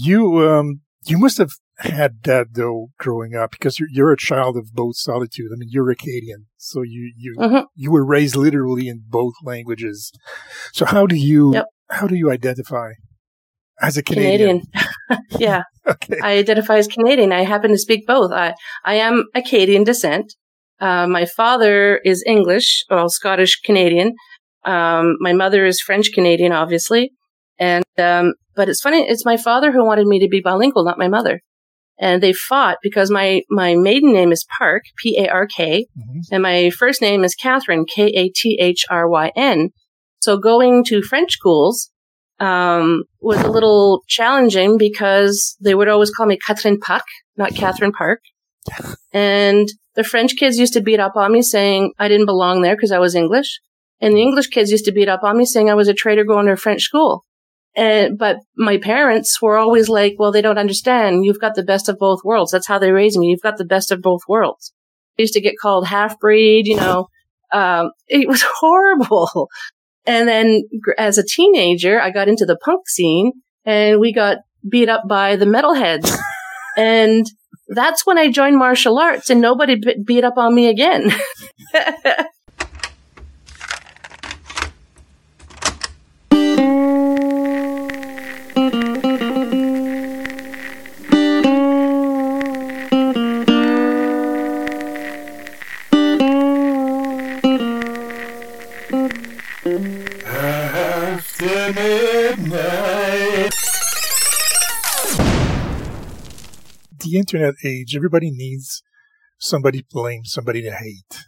You um you must have had that though growing up because you're you're a child of both solitude. I mean, you're Acadian, so you you Mhm. you were raised literally in both languages. So how do you Yep. how do you identify as a Canadian? Canadian. yeah, Okay. I identify as Canadian. I happen to speak both. I I am Acadian descent. Uh, my father is English, well, Scottish Canadian. Um, my mother is French Canadian, obviously. And um, but it's funny. It's my father who wanted me to be bilingual, not my mother. And they fought because my my maiden name is Park, P A R K, Mhm. and my first name is Catherine, K A T H R Y N. So going to French schools um, was a little challenging because they would always call me Catherine Park, not Catherine Park. And the French kids used to beat up on me saying I didn't belong there because I was English. And the English kids used to beat up on me saying I was a traitor going to a French school. And, but my parents were always like, well, they don't understand. You've got the best of both worlds. That's how they raised me. You've got the best of both worlds. I used to get called half breed, you know. Um, it was horrible. And then as a teenager, I got into the punk scene and we got beat up by the metalheads. and that's when I joined martial arts and nobody beat up on me again. internet age, everybody needs somebody to blame, somebody to hate.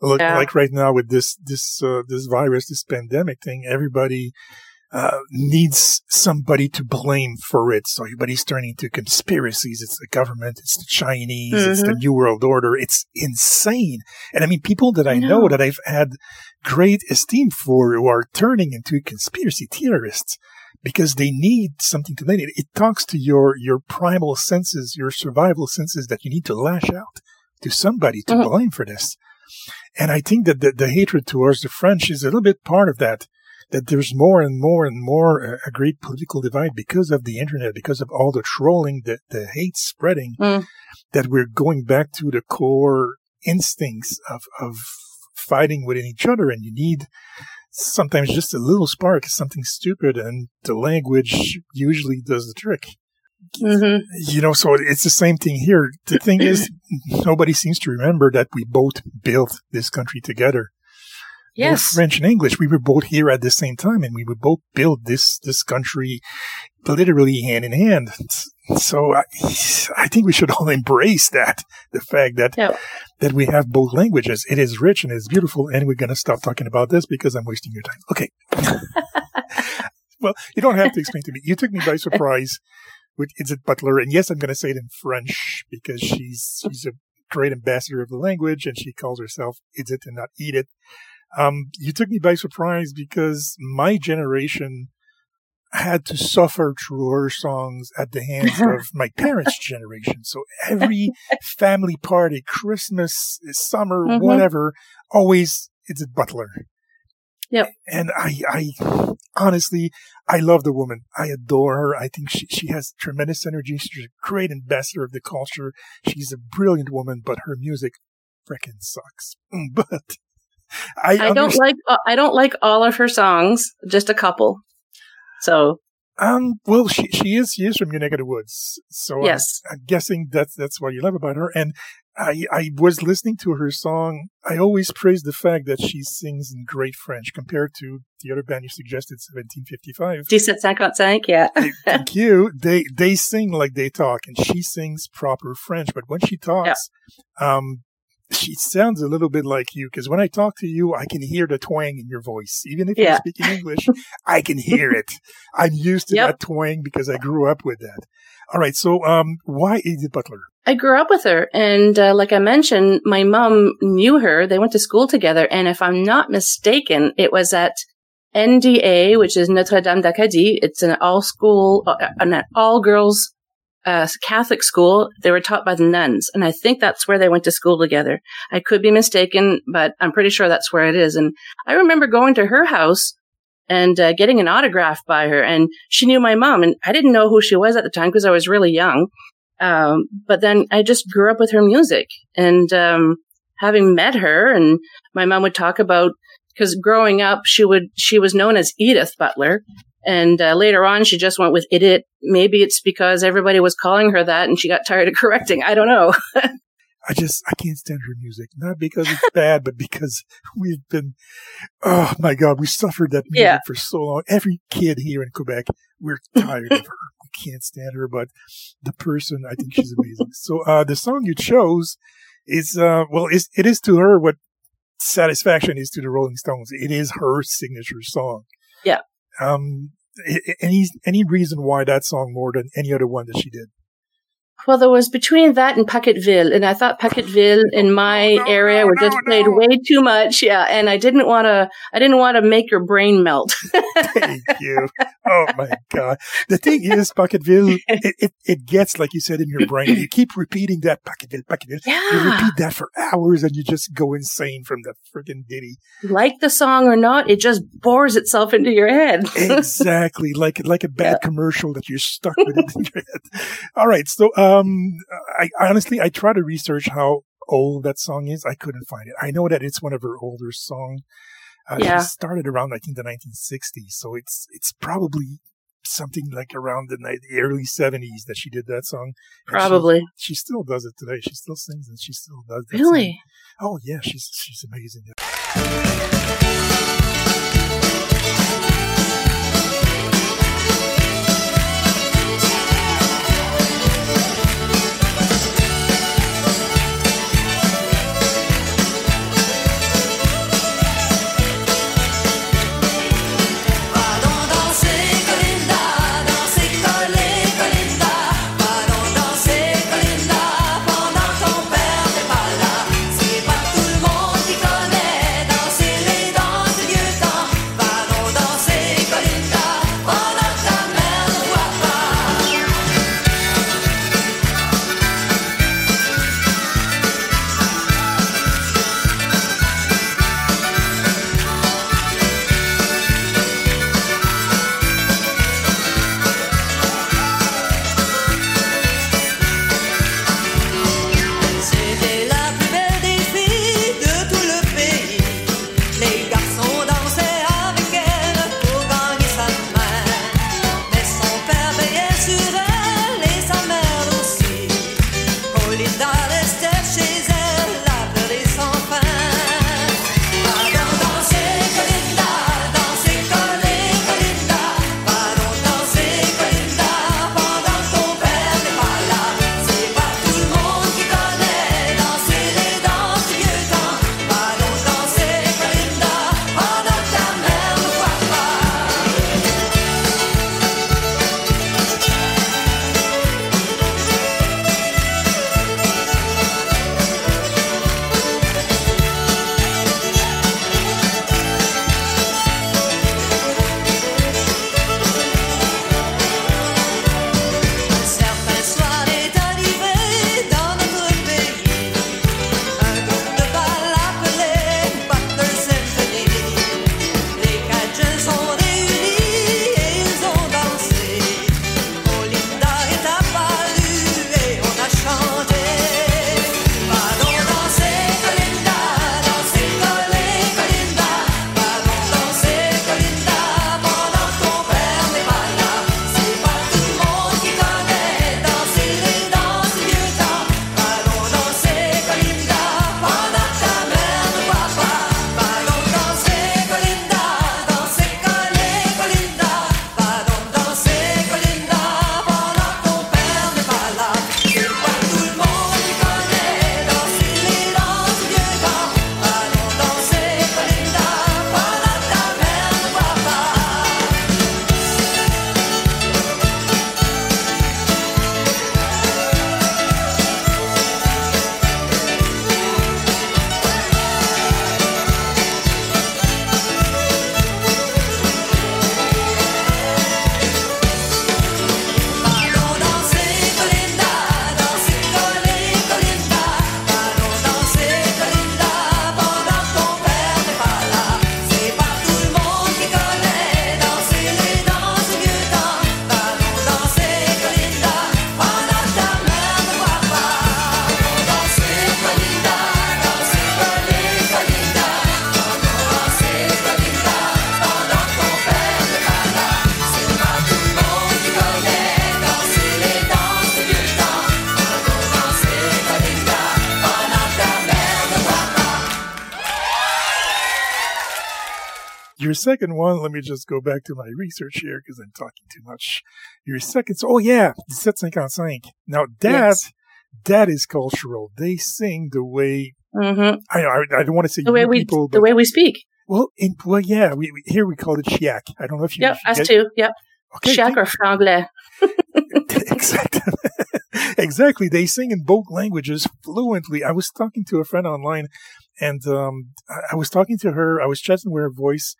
Look, Yeah. like right now with this this uh, this virus, this pandemic thing, everybody uh, needs somebody to blame for it. So everybody's turning to conspiracies. It's the government, it's the Chinese, it's the New World Order. It's insane. And I mean, people that I, I know know. that I've had great esteem for who are turning into conspiracy theorists because they need something to blame. It, it talks to your, your primal senses, your survival senses that you need to lash out to somebody to Mhm. blame for this. And I think that the, the hatred towards the French is a little bit part of that. That there's more and more and more uh, a great political divide because of the internet, because of all the trolling, the, the hate spreading, Mm. that we're going back to the core instincts of, of fighting within each other. And you need sometimes just a little spark, is something stupid, and the language usually does the trick. hmm You know, so it's the same thing here. The thing is, nobody seems to remember that we both built this country together. Both Yes. French and English. We were both here at the same time, and we would both build this this country literally hand in hand. So I, I think we should all embrace that the fact that that we have both languages. It is rich and it's beautiful, and we're going to stop talking about this because I'm wasting your time. Okay. well, you don't have to explain to me. You took me by surprise with Édith Butler, and yes, I'm going to say it in French because she's she's a great ambassador of the language, and she calls herself Idzit and not Eat It. Um, you took me by surprise because my generation had to suffer through her songs at the hands of my parents' generation. So every family party, Christmas, summer, Mhm. whatever, always it's a butler. Yep. And I, I honestly, I love the woman. I adore her. I think she, she has tremendous energy. She's a great ambassador of the culture. She's a brilliant woman, but her music frickin' sucks. But I, I don't like uh, I don't like all of her songs, just a couple. So Um, well, she she is she is from your neck of the woods, so I'm- yes, I'm, guessing that's that's what you love about her. And I I was listening to her song. I always praise the fact that she sings in great French compared to the other band you suggested, 1755. 1755, yeah. Thank you. They they sing like they talk, and she sings proper French. But when she talks, um, she sounds a little bit like you because when I talk to you, I can hear the twang in your voice. Even if you're speaking English, I can hear it. I'm used to Yep. that twang because I grew up with that. All right. So, um, why Edith Butler? I grew up with her, and uh, like I mentioned, my mom knew her. They went to school together, and if I'm not mistaken, it was at NDA, which is Notre Dame d'Acadie. It's an all school, uh, an all girls uh, Catholic school. They were taught by the nuns, and I think that's where they went to school together. I could be mistaken, but I'm pretty sure that's where it is. And I remember going to her house and uh, getting an autograph by her. And she knew my mom, and I didn't know who she was at the time because I was really young. Um, but then I just grew up with her music, and um, having met her, and my mom would talk about because growing up she would she was known as Edith Butler, and uh, later on she just went with Édith. Maybe it's because everybody was calling her that, and she got tired of correcting. I don't know. I just I can't stand her music. Not because it's bad, but because we've been oh my god, we suffered that music Yeah. for so long. Every kid here in Quebec, we're tired of her. We can't stand her, but the person, I think she's amazing. So uh the song you chose is uh well it's, it is to her what satisfaction is to the Rolling Stones. It is her signature song. Yeah. Um any any reason why that song more than any other one that she did? Well, there was between that and Paquetville, and I thought Paquetville in my No, area no, were just no, played way too much. Yeah, and I didn't want to. I didn't want to make your brain melt. Thank you. Oh my God. The thing is, Paquetville, it, it, it gets, like you said, in your brain. You keep repeating that Paquetville, Paquetville. You repeat that for hours and you just go insane from the freaking ditty. like the song or not, it just bores itself into your head. Exactly. like, like a bad commercial that you're stuck with in your head. All right. So, uh, um, I honestly, I try to research how old that song is. I couldn't find it. I know that it's one of her older songs. Uh, Yeah. She started around, I think, the 1960s. So it's, it's probably something like around the, the early 70s that she did that song. And she- Probably, She, still does it today. She still sings and she still does that song. really. Oh yeah, she's, she's amazing. Second one, let me just go back to my research here because I'm talking too much. Your second, so, oh yeah, 1755. Now that, Yes. that is cultural. They sing the way, hmm I, I, I don't want to say The way we people, the way we speak. well, in, well, yeah, we, we, here we call it chiac. I don't know if you, Yep, us too. Yep. Okay, Chiac or franglais. exactly. exactly. They sing in both languages fluently. I was talking to a friend online and um, I was talking to her. I was chatting with her voice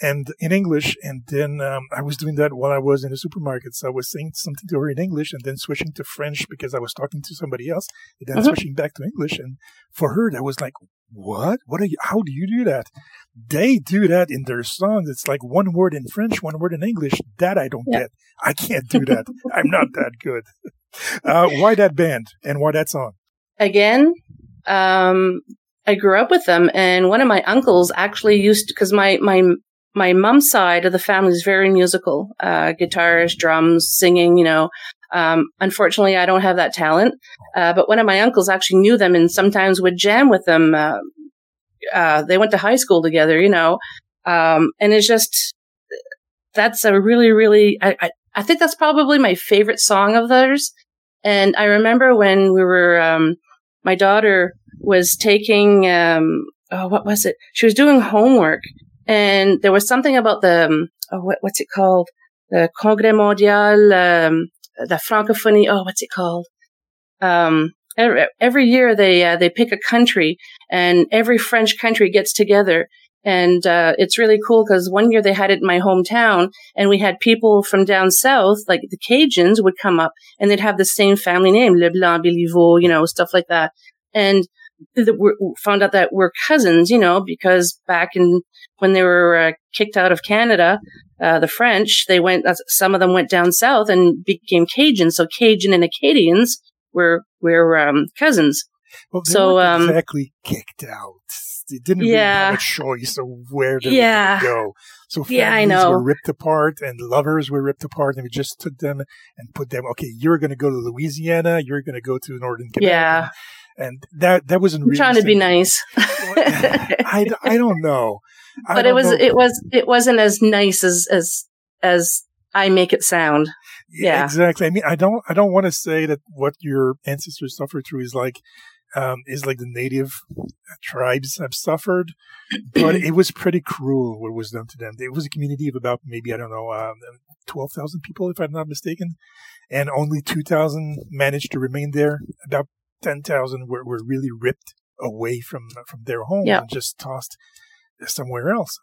and in English. And then um, I was doing that while I was in the supermarket. So I was saying something to her in English and then switching to French because I was talking to somebody else and then Mhm. switching back to English. And for her, that was like, what? What are you? How do you do that? They do that in their songs. It's like one word in French, one word in English. That I don't Yeah. get. I can't do that. I'm not that good. Uh, why that band and why that song? again, um, I grew up with them, and one of my uncles actually used because my my my mom's side of the family is very musical, uh, guitars, drums, singing. You know, um, unfortunately, I don't have that talent. Uh, but one of my uncles actually knew them, and sometimes would jam with them. Uh, uh, they went to high school together, you know, um, and it's just that's a really, really. I, I I think that's probably my favorite song of theirs. And I remember when we were, um, my daughter was taking, um, oh, what was it? She was doing homework and there was something about the, um, oh, what, what's it called? The Congrès Mondial, um, the Francophonie. Oh, what's it called? Um, every, every year they, uh, they pick a country and every French country gets together. And, uh, it's really cool because one year they had it in my hometown and we had people from down south, like the Cajuns would come up and they'd have the same family name, Leblanc, Béliveau, you know, stuff like that. And th- we found out that we're cousins, you know, because back in when they were uh, kicked out of Canada, uh, the French, they went, uh, some of them went down south and became Cajun. So Cajun and Acadians were, were, um, cousins. Well, So, um, exactly kicked out. They didn't really have a choice of where they Yeah. to go. So Yeah, I families know. were ripped apart and lovers were ripped apart and we just took them and put them, okay, you're going to go to Louisiana, you're going to go to Northern Quebec. Yeah. And, that, that wasn't really trying to be nice. I, I don't know. I but it don't was, know. it was, it wasn't as nice as, as, as I make it sound. yeah. exactly. I mean, I don't, I don't want to say that what your ancestors suffered through is like, um, is like the native tribes have suffered, but it was pretty cruel what was done to them. It was a community of about maybe I don't know, um, twelve thousand people, if I'm not mistaken, and only two thousand managed to remain there. About ten thousand were, were really ripped away from from their home and just tossed somewhere else.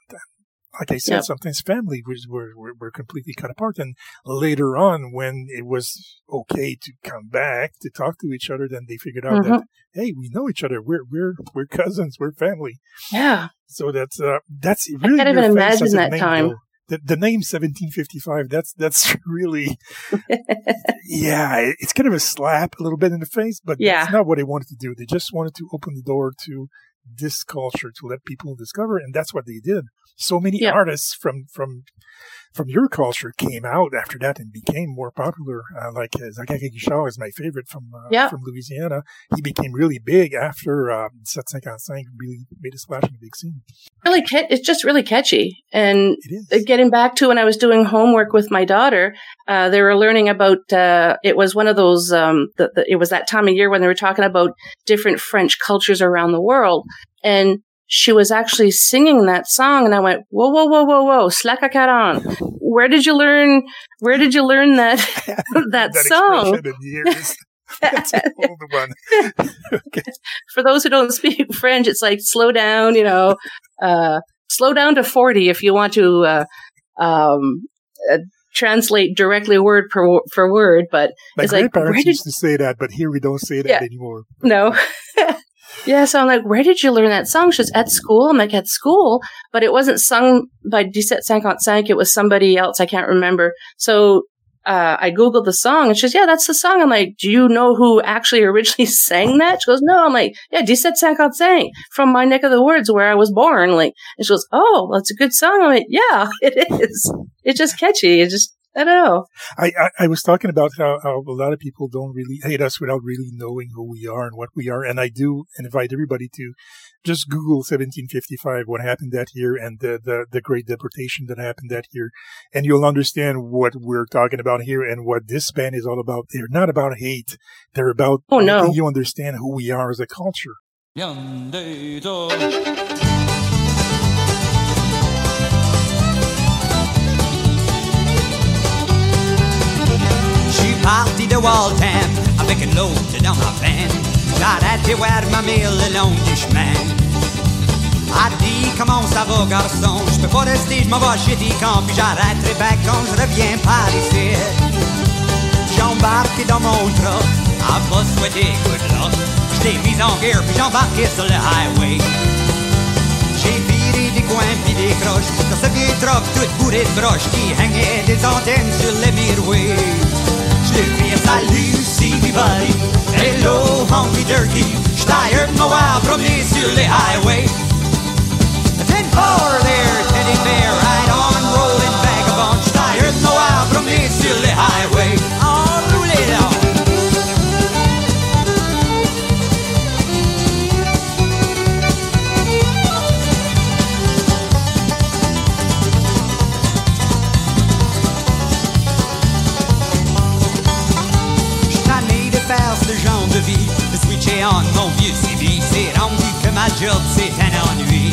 Like I said, Yep. sometimes family was were, were were completely cut apart, and later on, when it was okay to come back to talk to each other, then they figured out that hey, we know each other. We're we're we're cousins. We're family. Yeah. So that's uh, that's really. can't even imagine that name, time. though. The, the name 1755. That's that's really. yeah, it's kind of a slap a little bit in the face, but Yeah. that's not what they wanted to do. They just wanted to open the door to this culture to let people discover, and that's what they did. So many Yeah. artists from from from your culture came out after that and became more popular. Uh, like uh, Zachary Richard is my favorite from uh, Yeah. from Louisiana. He became really big after uh, 755 really made a splash in the big scene. Really, ca- it's just really catchy. And It is. uh, getting back to when I was doing homework with my daughter, uh, they were learning about, uh, it was one of those, um, the, the, it was that time of year when they were talking about different French cultures around the world. And she was actually singing that song and I went, whoa, whoa, whoa, whoa, whoa, slaka caron. Where did you learn, where did you learn that, that song? in years. That's an old one. okay. For those who don't speak French, it's like slow down, you know, uh, slow down to 40 if you want to, uh, um, uh, translate directly word per, word, but My It's like, grandparents where did- used to say that, but here we don't say that Yeah. anymore. no. Yeah, so I'm like, where did you learn that song? She's at school. I'm like, at school, but it wasn't sung by 1755. It was somebody else. I can't remember. So, uh, I Googled the song and she says, yeah, that's the song. I'm like, do you know who actually originally sang that? She goes, no. I'm like, yeah, 1755 from my neck of the woods where I was born. Like, and she goes, oh, well, it's a good song. I'm like, yeah, it is. It's just catchy. It just, I don't know. I, I, I was talking about how, how a lot of people don't really hate us without really knowing who we are and what we are. And I do invite everybody to just Google 1755, what happened that year and the, the, the great deportation that happened that year. And you'll understand what we're talking about here and what this band is all about. They're not about hate. They're about Oh, no. you understand who we are as a culture. Parti de Waltham avec dans ma peine. J'arrêtais voir ma mille le long du chemin. A dit comment ça va garçon, je pas rester, je vais puis j'arrêterai bien quand je par ici. J'embarque dans mon truck, à pas souhaiter good luck. J't'ai mis en gear, puis j'embarquais sur le highway. J'ai viré des coins pis des croches Dans ce vieux tout bourré de broches Qui hangait des antennes sur les miroirs Lui crie salut CB Buddy Hello Honky Dirty J'suis tired me voir promener sur les highways Ten four there, teddy bear vie. De switcher en mon vieux CV C'est rendu que ma job c'est un ennui.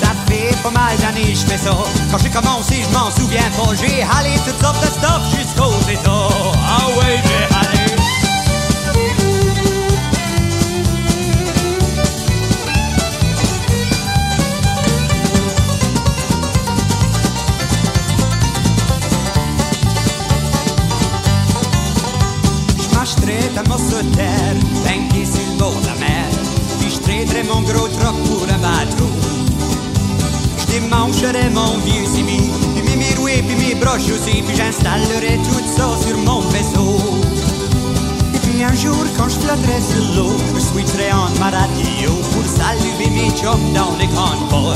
Ça fait pas mal d'années je fais ça. Quand j'ai commencé je m'en souviens pas. J'ai halé toutes sortes de stuff jusqu'aux États. Ah ouais broches aussi. Puis j'installerai tout ça sur mon vaisseau. Et puis un jour, quand je flotterai sur l'eau, je switcherai en ma radio pour saluer mes chums dans les convoys.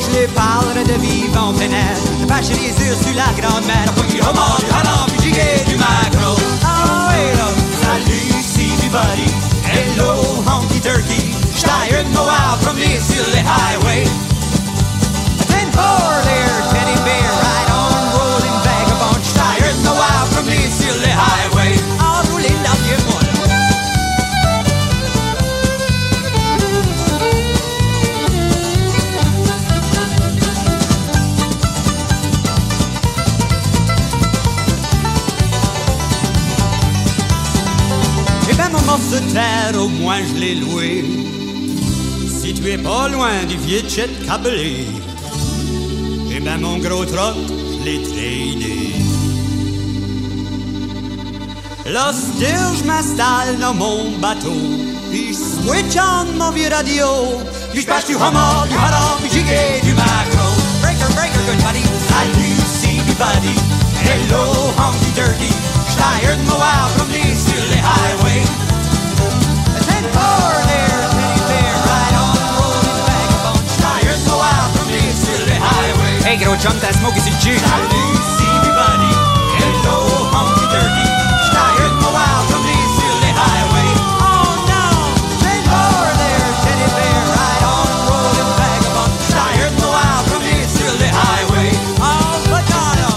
Je les parlerai de vivre en plein air, de œufs sur la grande mer. Puis du homard, du halal, puis giga du. Ah ouais là, salut CB Buddy, hello honky turkey. De me voir promener sur les highways. Terre, au moins je l'ai loué. Si tu es pas loin du vieux chet câblé, eh ben mon gros troc, je l'ai tradé. Là, je m'installe dans mon bateau, puis je switch on mon vieux radio, puis je passe du homard, du haram, du gigot, du macro. Breaker, breaker, good buddy, salut, see buddy, hello, honky turkey, je tired de me voir promener sur les Hey, gros chum, t'as smoké sur le cul. Salut, see buddy, hello, honky turkey, je tired de me voir promener sur les highways. Oh no, ten four there, teddy bear, right on, rolling vagabond, je tired de me voir promener sur les highways. Oh, banana.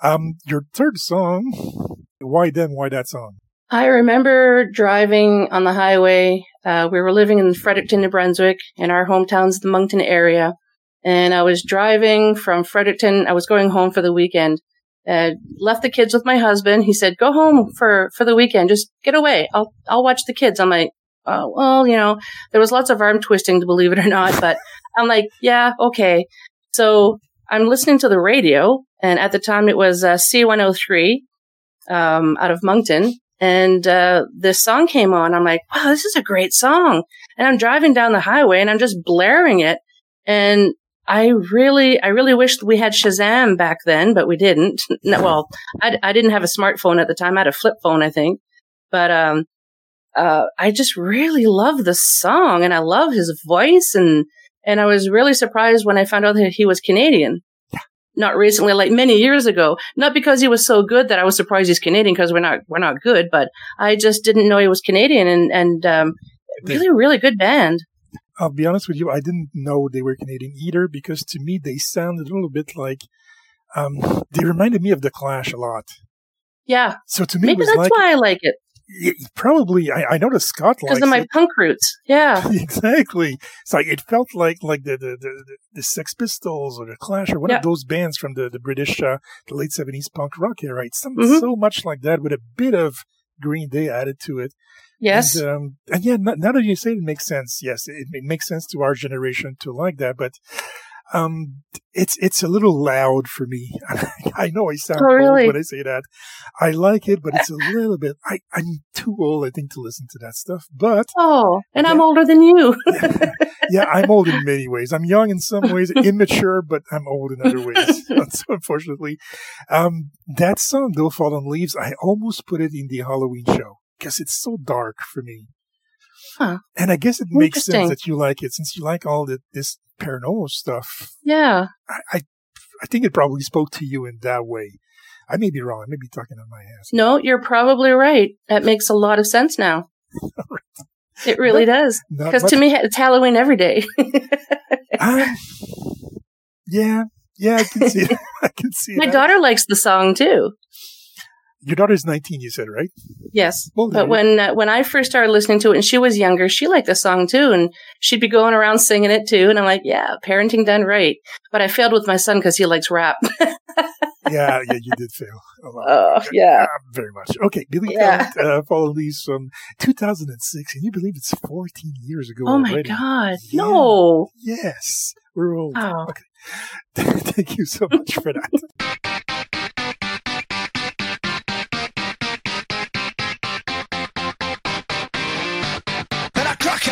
Um, your third song, why then, why that song? I remember driving on the highway. Uh, we were living in Fredericton, New Brunswick, in our hometowns, the Moncton area. And I was driving from Fredericton. I was going home for the weekend. Uh, left the kids with my husband. He said, "Go home for for the weekend. Just get away. I'll I'll watch the kids." I'm like, oh, "Well, you know, there was lots of arm twisting, to believe it or not." But I'm like, "Yeah, okay." So I'm listening to the radio, and at the time it was uh, C103 um, out of Moncton, and uh, this song came on. I'm like, wow, this is a great song. And I'm driving down the highway and I'm just blaring it. And I really, I really wished we had Shazam back then, but we didn't. No, well, I, I didn't have a smartphone at the time. I had a flip phone, I think. But um, uh, I just really love the song and I love his voice and and I was really surprised when I found out that he was Canadian. Not recently, like many years ago. Not because he was so good that I was surprised he's Canadian because we're not we're not good, but I just didn't know he was Canadian and and um, really really good band. I'll be honest with you, I didn't know they were Canadian either because to me they sounded a little bit like um, they reminded me of the Clash a lot. Yeah, So to me, maybe that's like why I like it probably I, I know the Scott because of my it. punk roots. Yeah, exactly. It's like it felt like like the the, the, the, Sex Pistols or the Clash or one Yeah. of those bands from the the British uh, the late seventies punk rock era. It sounded Mhm. so much like that with a bit of Green Day added to it. yes, And, um, and yeah, now that you say it, it makes sense. Yes, it, it makes sense to our generation to like that, but um, it's it's a little loud for me. I know I sound Oh, old really? when I say that. I like it, but it's a little bit. I I'm too old, I think, to listen to that stuff. But Oh, and I'm older than you. yeah, I'm old in many ways. I'm young in some ways, immature, but I'm old in other ways. unfortunately, um, that song, "Though Fallen Leaves," I almost put it in the Halloween show because it's so dark for me. Huh. And I guess it makes sense that you like it since you like all the, this paranormal stuff. yeah. I, I, I think it probably spoke to you in that way. I may be wrong. I may be talking on my ass. No, you're probably right. That makes a lot of sense now. It really does. Because to me, it's Halloween every day. Yeah, yeah, I can see. it. I can see. My that. daughter likes the song too. Your daughter's 19, you said, right? Yes, Well, but when uh, when I first started listening to it, and she was younger, she liked the song too, and she'd be going around singing it too. And I'm like, yeah, parenting done right. But I failed with my son because he likes rap. yeah, yeah, you did fail a lot. oh yeah, Uh, very much. Okay, Billy Yeah. Talent, uh, Fallen Leaves from 2006. Can you believe it's 14 years ago oh my god, Yeah. no. Yes, we're old. Oh. Okay. Thank you so much for that.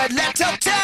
crooked little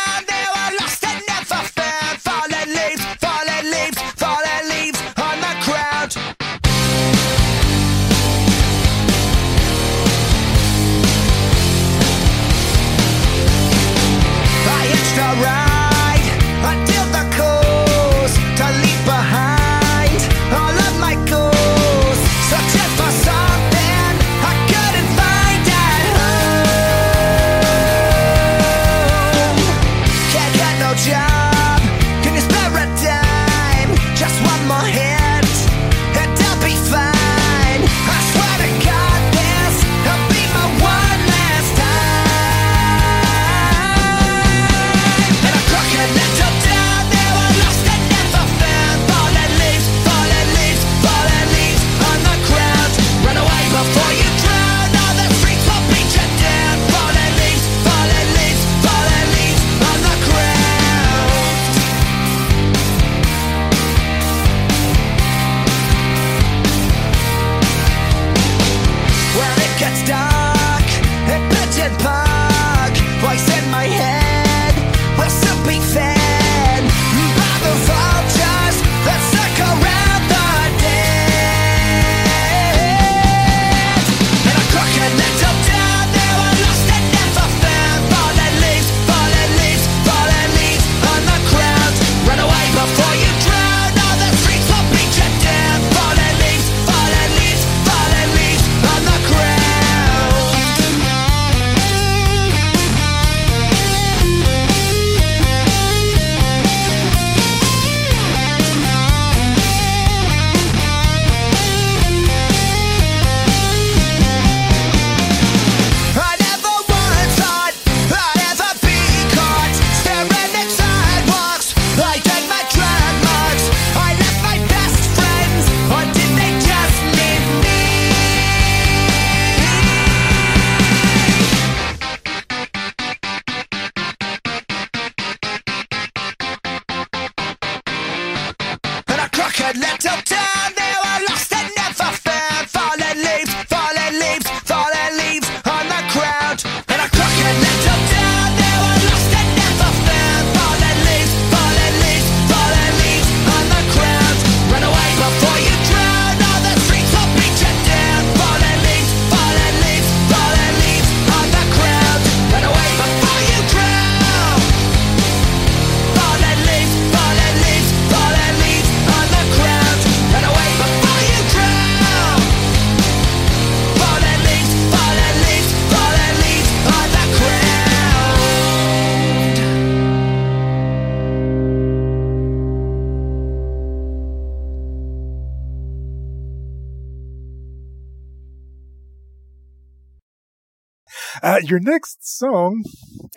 your next song,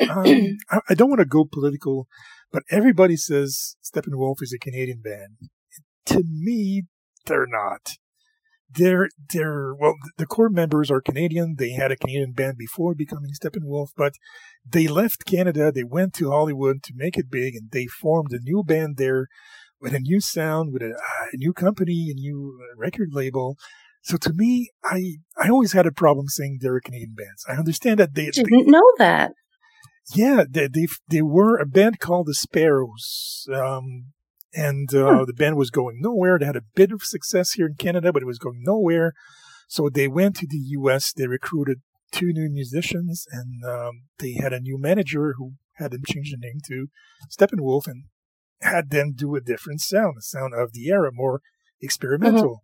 um, I, I don't want to go political, but everybody says Steppenwolf is a Canadian band. To me, they're not. They're, they're, well, the core members are Canadian. They had a Canadian band before becoming Steppenwolf, but they left Canada. They went to Hollywood to make it big and they formed a new band there with a new sound, with a, a new company, a new record label. So to me, I, I always had a problem saying they're Canadian bands. I understand that they, they Didn't know that. yeah, they, they they were a band called the Sparrows, um, and uh, the band was going nowhere. They had a bit of success here in Canada, but it was going nowhere. So they went to the U.S. They recruited two new musicians, and um, they had a new manager who had them change the name to Steppenwolf and had them do a different sound, a sound of the era, more experimental.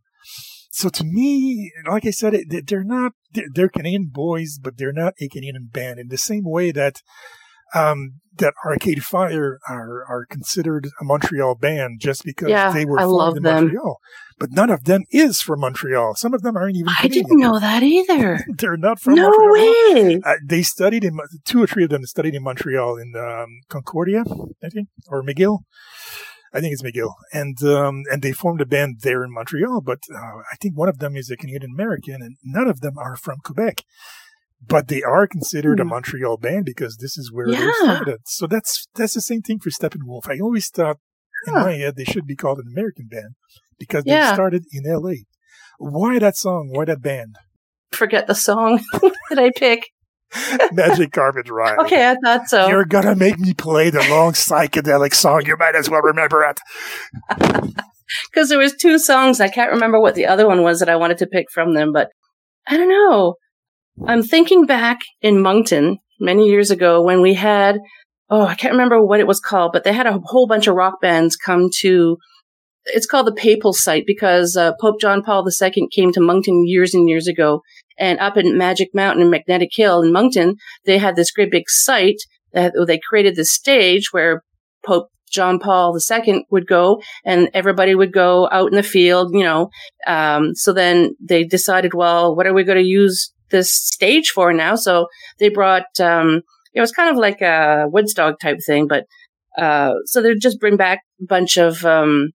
So to me, like I said, they're not, they're, Canadian boys, but they're not a Canadian band in the same way that, um, that Arcade Fire are, are considered a Montreal band just because Yeah, they were I formed in them. Montreal. But none of them is from Montreal. Some of them aren't even I Canadian. didn't know that either. They're not from No Montreal. way. Uh, they studied in two or three of them studied in Montreal in um, Concordia, I think, or McGill. I think it's McGill, and um, and they formed a band there in Montreal. But uh, I think one of them is a Canadian American, and none of them are from Quebec. But they are considered a Hmm. Montreal band because this is where they started. So that's that's the same thing for Steppenwolf. I always thought in my head they should be called an American band because Yeah. they started in L.A. Why that song? Why that band? Forget the song that I pick. Magic Carpet Ride. Okay, I thought so. You're gonna make me play the long psychedelic song. You might as well remember it. because there was two songs. I can't remember what the other one was that I wanted to pick from them, but I don't know. I'm thinking back in Moncton many years ago when we had oh I can't remember what it was called, but they had a whole bunch of rock bands come to. It's called the Papal Site because uh, Pope John Paul II came to Moncton years and years ago, and up in Magic Mountain and Magnetic Hill in Moncton, they had this great big site that they created this stage where Pope John Paul II would go and everybody would go out in the field, you know. Um, so then they decided, well, what are we going to use this stage for now? So they brought, um, it was kind of like a Woodstock type thing, but, uh, so they'd just bring back a bunch of, um,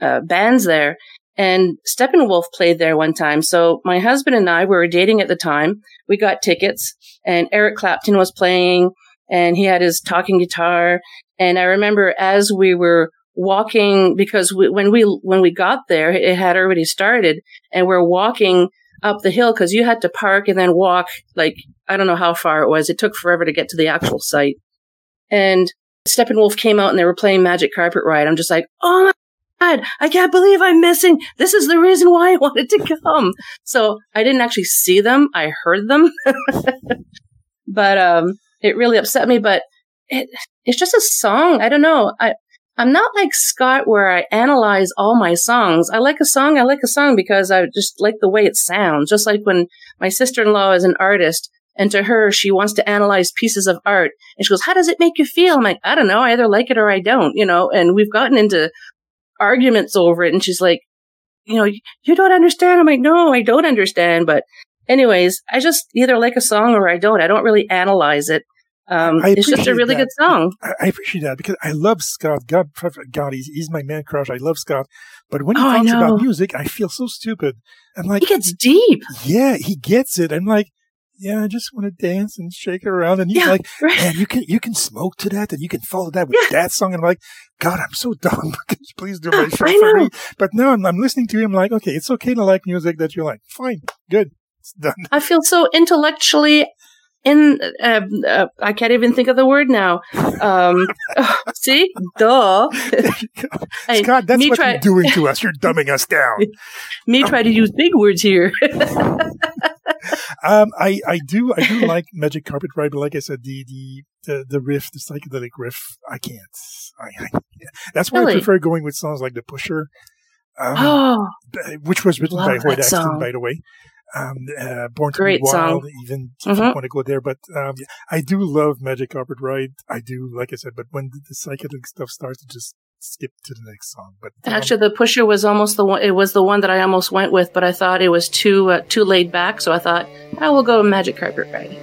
uh, bands there. And Steppenwolf played there one time. So my husband and I we were dating at the time. We got tickets and Eric Clapton was playing and he had his talking guitar. And I remember as we were walking, because we, when we, when we got there, it had already started and we're walking up the hill because you had to park and then walk like, I don't know how far it was. It took forever to get to the actual site. And Steppenwolf came out and they were playing Magic Carpet Ride. I'm just like, oh my God, I can't believe I'm missing. This is the reason why I wanted to come. So I didn't actually see them. I heard them. but, um, it really upset me, but it, it's just a song. I don't know. I, I'm not like Scott where I analyze all my songs. I like a song. I like a song because I just like the way it sounds. Just like when my sister-in-law is an artist and to her, she wants to analyze pieces of art and she goes, how does it make you feel? I'm like, I don't know. I either like it or I don't, you know, and we've gotten into arguments over it. And she's like, you know, you don't understand. I'm like, no, I don't understand. But anyways, I just either like a song or I don't. I don't really analyze it. Um, it's just a really that. good song. I, appreciate that because I love Scott. God, God, he's, he's my man crush. I love Scott. But when he Oh, talks about music, I feel so stupid. I'm like, He gets deep. yeah, he gets it. I'm like, yeah, I just want to dance and shake it around. And he's Yeah, like, right. man, you can you can smoke to that and you can follow that with that song. And I'm like, God, I'm so dumb. You please do my show for me? But now I'm, I'm listening to him like, okay, it's okay to like music that you like. Fine, good, it's done. I feel so intellectually in. Uh, uh, I can't even think of the word now. Um, see, duh. I- Scott, that's me what try- you're doing to us. You're dumbing us down. Me try to use big words here. Um, I, I do I do like Magic Carpet Ride, but like I said, the the the, the riff, the psychedelic riff, I can't. I, I that's why I prefer going with songs like The Pusher, um, oh, which was written by Hoyt Axton, by the way. Um, uh, Born to Great Be Wild, song. even if you Mhm. want to go there. But um, I do love Magic Carpet Ride. I do, like I said, but when the, the psychedelic stuff starts, to just skip to the next song. But um, actually, the pusher was almost the one. It was the one that I almost went with, but I thought it was too uh, too laid back. So I thought I will go Magic Carpet Ride.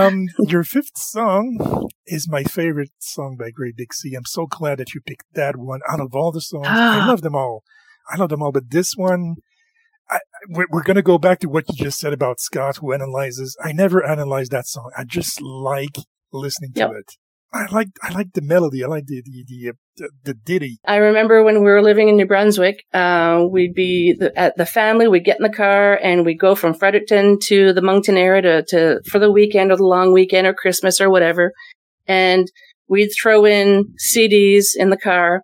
Um, your fifth song is my favorite song by Great Big Sea. I'm so glad that you picked that one out of all the songs. I Ah. love them all. I love them all, but this one, I, we're, we're going to go back to what you just said about Scott, who analyzes. I never analyze that song. I just like listening to it. I like, I like the melody. I like the, the, the, uh, the, the ditty. I remember when we were living in New Brunswick, uh, we'd be the, at the family, we'd get in the car and we'd go from Fredericton to the Moncton area to, to, for the weekend or the long weekend or Christmas or whatever. And we'd throw in CDs in the car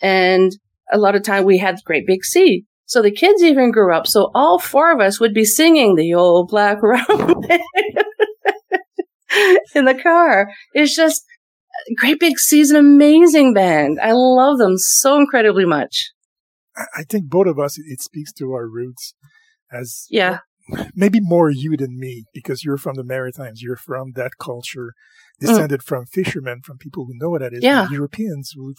and a lot of time we had Great Big Sea. So the kids even grew up. So all four of us would be singing the old black rum in the car. It's just, Great Big Sea is an amazing band. I love them so incredibly much. I, think both of us, it, speaks to our roots as Yeah. maybe more you than me because you're from the Maritimes. You're from that culture, descended from fishermen, from people who know what that is. Mm. Yeah. Europeans would,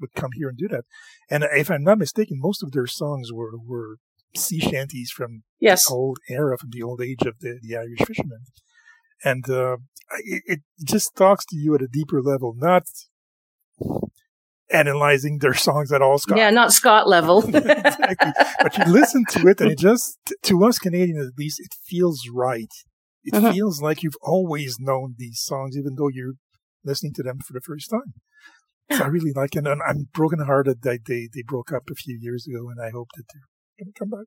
would come here and do that. And if I'm not mistaken, most of their songs were, were sea shanties from Yes. the old era, from the old age of the, the Irish fishermen. And uh, it, it just talks to you at a deeper level, not analyzing their songs at all. Scott. Yeah, not Scott level. exactly. But you listen to it, and it just, to us Canadians at least, it feels right. It Mhm. feels like you've always known these songs, even though you're listening to them for the first time. So I really like it, and I'm brokenhearted that they, they broke up a few years ago, and I hope that they're going to come back.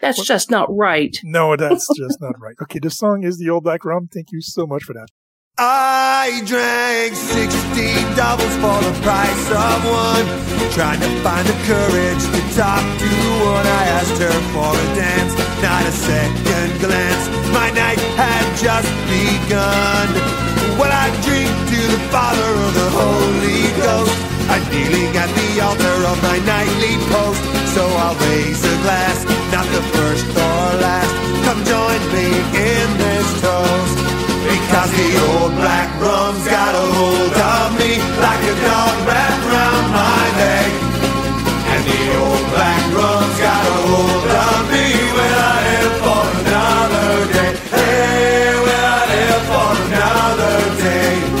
That's just not right. No, that's just not right. Okay, the song is the Old Black Rum. Thank you so much for that. I drank 16 doubles for the price of one. Trying to find the courage to talk to one. I asked her for a dance, not a second glance. My night had just begun. Well, I drink to the Father of the Holy Ghost. I'm kneeling at the altar of my nightly post. So I'll raise a glass, not the first or last. Come join me in this toast. Because the old black rum's got a hold of me like a dog wrapped round my leg. And the old black rum's got a hold of me when I live for another day. Hey, when I live for another day.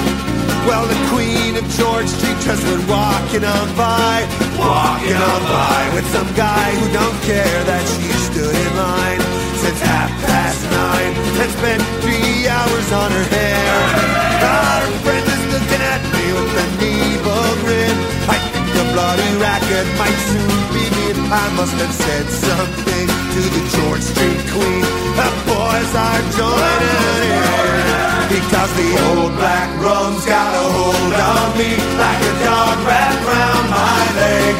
George Street just went walking on by, walking on by with some guy who don't care that she stood in line since half past nine and spent three hours on her hair. Our friend is looking at me with an evil grin. I think the bloody racket might soon be me. I must have said something to the George Street queen. The boys are joining in. Because the old black rum's got a hold on me like a dog wrapped round my leg.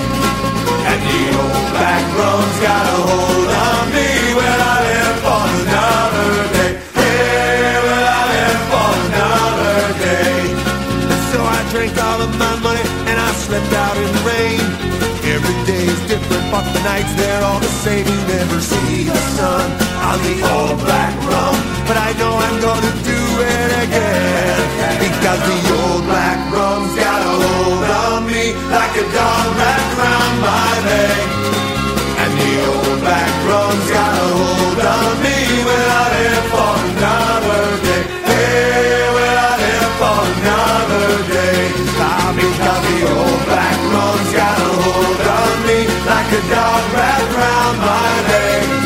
And the old black rum's got a hold on me when I live for another day. Hey, when I live for another day. So I drank all of my money and I slept out in the rain. Every day's different, but the nights they're all the same. You never see the sun on the old black rum, but I know I'm gonna do it again because the old black rum's got a hold on me like a dog wrapped around my leg. And the old black rum's got a hold on me when I live for another day. Hey, when I live for another day. Ah, because the old black rum's got a hold on me like a dog wrapped around my leg.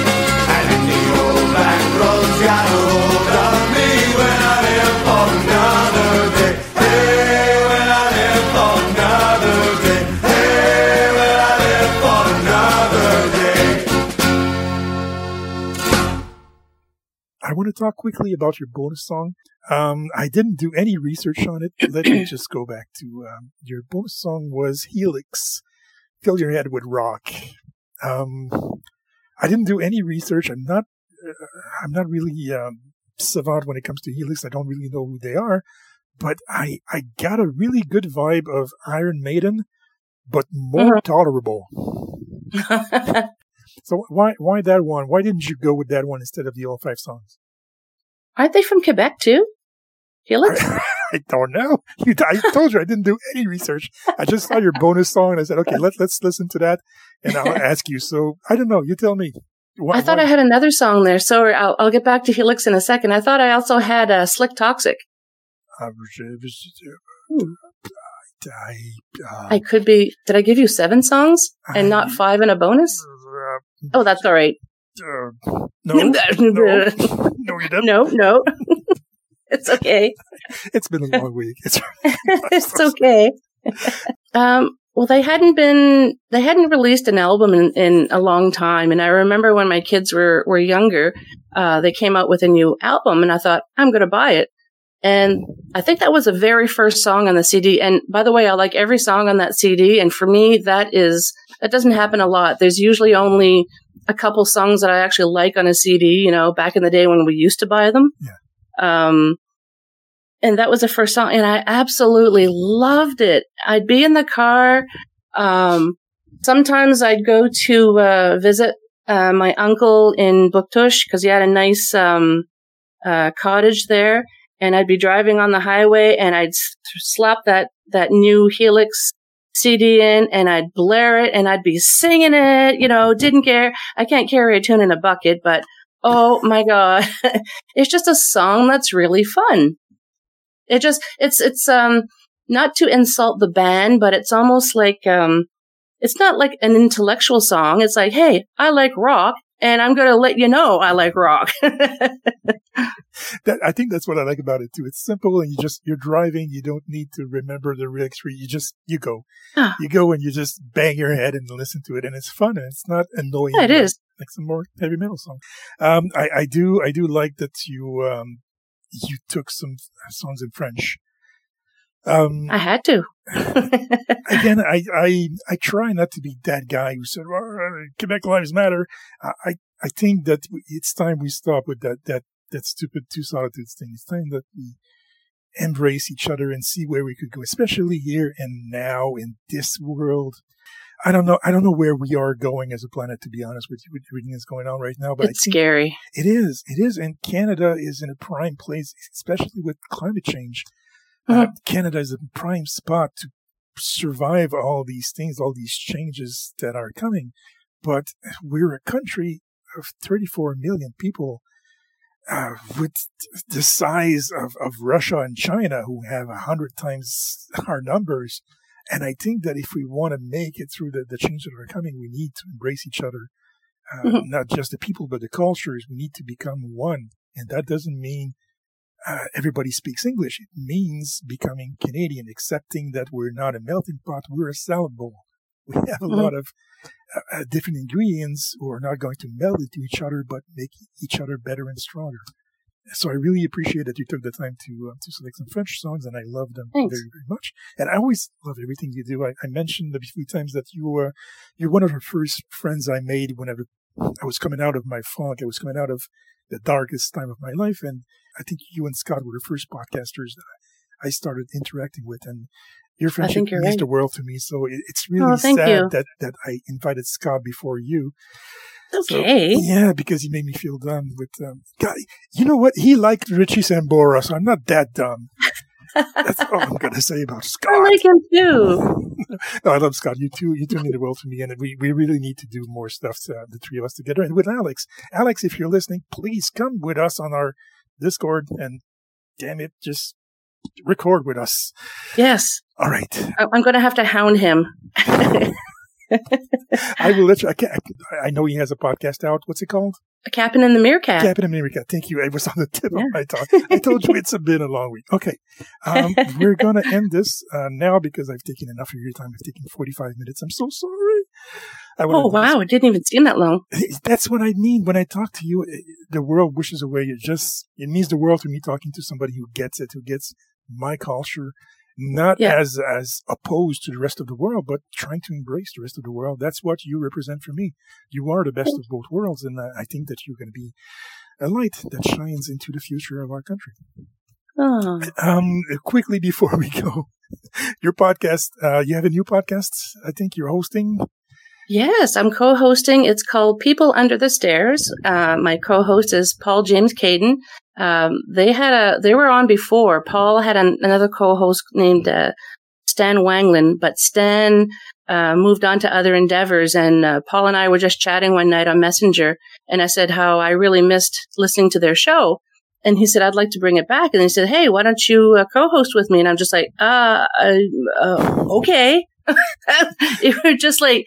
Want to talk quickly about your bonus song. Um, I didn't do any research on it. Let me just go back to um, your bonus song was Helix. Fill your head with rock. Um, I didn't do any research. I'm not. Uh, I'm not really um, savant when it comes to Helix. I don't really know who they are, but I I got a really good vibe of Iron Maiden, but more tolerable. So why why that one? Why didn't you go with that one instead of the old five songs? Aren't they from Quebec too? Helix? I don't know. You, I told you I didn't do any research. I just saw your bonus song and I said, okay, let, let's listen to that and I'll ask you. So I don't know. You tell me. I thought I had another song there. So I'll, I'll get back to Helix in a second. I thought I also had uh, Slik Toxik. I, I, uh, I could be. Did I give you seven songs and not five in a bonus? Oh, that's all right. Uh, no, no, no, you didn't. no, no. it's okay. It's been a long week. It's, it's okay. um, well, they hadn't been, they hadn't released an album in, in a long time. And I remember when my kids were, were younger, uh, they came out with a new album and I thought, I'm going to buy it. And I think that was the very first song on the CD. And by the way, I like every song on that CD. And for me, that is, that doesn't happen a lot. There's usually only a couple songs that I actually like on a CD, you know, back in the day when we used to buy them. Um, and that was the first song and I absolutely loved it. I'd be in the car. Um, sometimes I'd go to, uh, visit, uh, my uncle in Bouctouche because he had a nice, um, uh, cottage there and I'd be driving on the highway and I'd slap that, that new Helix CD in and I'd blare it and I'd be singing it, you know, didn't care. I can't carry a tune in a bucket, but oh my God. it's just a song that's really fun. It just, it's, it's, um, not to insult the band, but it's almost like, um, it's not like an intellectual song. It's like, hey, I like rock and I'm going to let you know I like rock. That I think that's what I like about it too. It's simple, and you just you're driving. You don't need to remember the lyrics. You just you go, you go, and you just bang your head and listen to it, and it's fun and it's not annoying. Yeah, it like- is. like some more heavy metal song. Um, I, I do I do like that you um you took some songs in French. Um, I had to. again, I, I, I try not to be that guy who said, well, Quebec lives matter. I, I, I think that it's time we stop with that, that, that stupid two solitudes thing. It's time that we embrace each other and see where we could go, especially here and now in this world. I don't know. I don't know where we are going as a planet, to be honest with you, with everything that's going on right now. But it's scary. it is. It is. And Canada is in a prime place, especially with climate change. Uh, Canada is a prime spot to survive all these things, all these changes that are coming. But we're a country of 34 million people uh, with the size of, of Russia and China, who have a hundred times our numbers. And I think that if we want to make it through the, the changes that are coming, we need to embrace each other uh, Mhm. not just the people, but the cultures. We need to become one. And that doesn't mean uh, everybody speaks English. It means becoming Canadian, accepting that we're not a melting pot, we're a salad bowl. We have a Mhm. lot of uh, uh, different ingredients who are not going to meld into each other, but make each other better and stronger. So I really appreciate that you took the time to uh, to select some French songs, and I love them Thanks. very very much. And I always love everything you do. I, I mentioned a few times that you were you're one of the first friends I made whenever I was coming out of my funk. I was coming out of the darkest time of my life, and I think you and Scott were the first podcasters that I started interacting with, and your friendship means right. the world to me. So it, it's really Oh, sad you. that that I invited Scott before you. So, Okay. yeah, because he made me feel dumb with um God, you know what? He liked Richie Sambora, so I'm not that dumb. That's all I'm gonna say about Scott. I like him too. no, I love Scott. You two, you two mean the world to me, and we, we really need to do more stuff, uh, the three of us together, and with Alex. Alex, if you're listening, please come with us on our Discord, and damn it, just record with us. Yes. All right, I- I'm going to have to hound him. I will let you. I, can't, I know he has a podcast out. What's it called? A Captain in the Meerkat. Captain America. Thank you. It was on the tip Yeah. of my tongue. I told you it's a been a long week. Okay. Um, we're going to end this uh, now because I've taken enough of your time. I've taken 45 minutes. I'm so sorry. Oh, wow. It didn't even seem that long. That's what I mean when I talk to you. eh, The world wishes away. It just it means the world to me talking to somebody who gets it, who gets my culture, not Yeah. as as opposed to the rest of the world, but trying to embrace the rest of the world. That's what you represent for me. You are the best of both worlds, and I think that you're going to be a light that shines into the future of our country. Oh. Um, quickly before we go, your podcast. Uh, you have a new podcast. I think you're hosting. Yes, I'm co-hosting. It's called People Under the Stairs. Uh, my co-host is Paul James Caden. Um, they had a, they were on before. Paul had an, another co-host named uh, Stan Wanglin, but Stan uh, moved on to other endeavors. And uh, Paul and I were just chatting one night on Messenger, and I said how I really missed listening to their show. And he said, I'd like to bring it back. And he said, Hey, why don't you uh, co-host with me? And I'm just like, uh, uh, okay. it was just like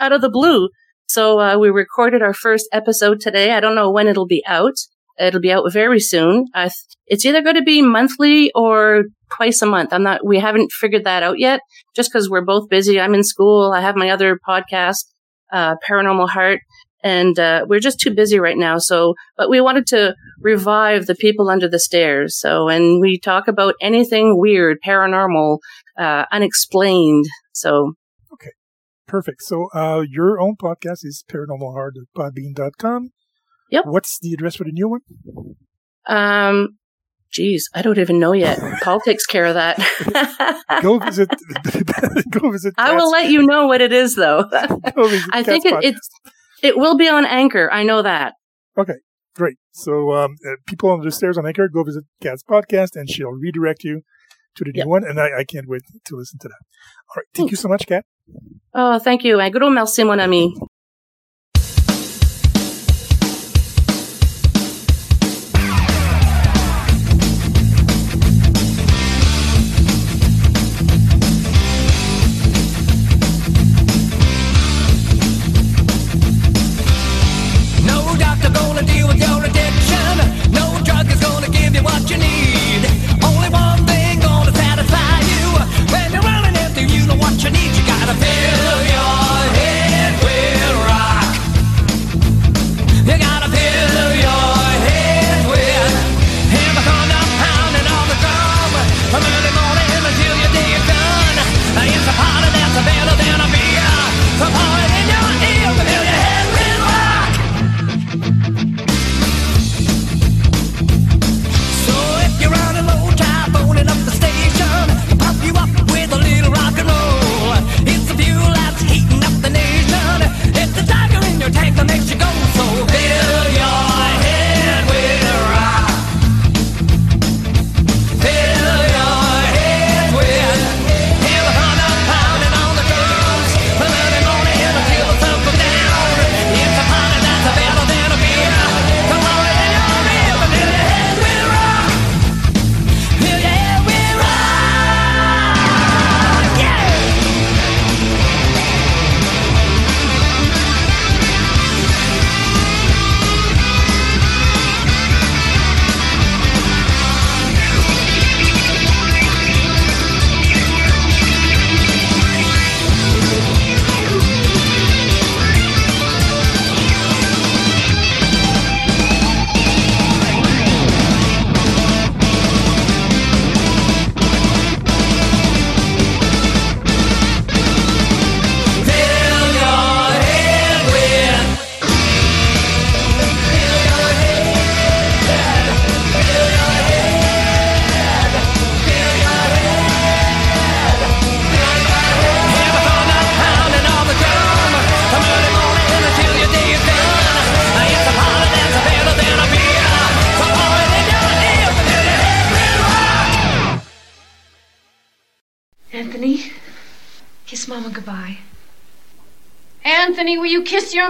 out of the blue. So uh, we recorded our first episode today. I don't know when it'll be out. It'll be out very soon. Th- it's either going to be monthly or twice a month. I'm not. We haven't figured that out yet. Just because we're both busy. I'm in school. I have my other podcast, uh, Paranormal Heart, and uh, we're just too busy right now. So, but we wanted to revive the people under the stairs. So, and we talk about anything weird, paranormal, uh, unexplained. So, okay, Perfect. So, uh, your own podcast is paranormalheart.podbean.com. Yep. What's the address for the new one? Um, geez, I don't even know yet. Paul takes care of that. Go visit. go visit. I will let you know what it is, though. go visit I think it, it's it will be on Anchor. I know that. Okay, great. So, um, uh, people on the stairs on Anchor, go visit Kat's podcast, and she'll redirect you to the Yep. new one. And I, I can't wait to listen to that. All right. Thank you so much, Cat. Oh, thank you. Un gros merci, mon ami.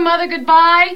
Mother goodbye?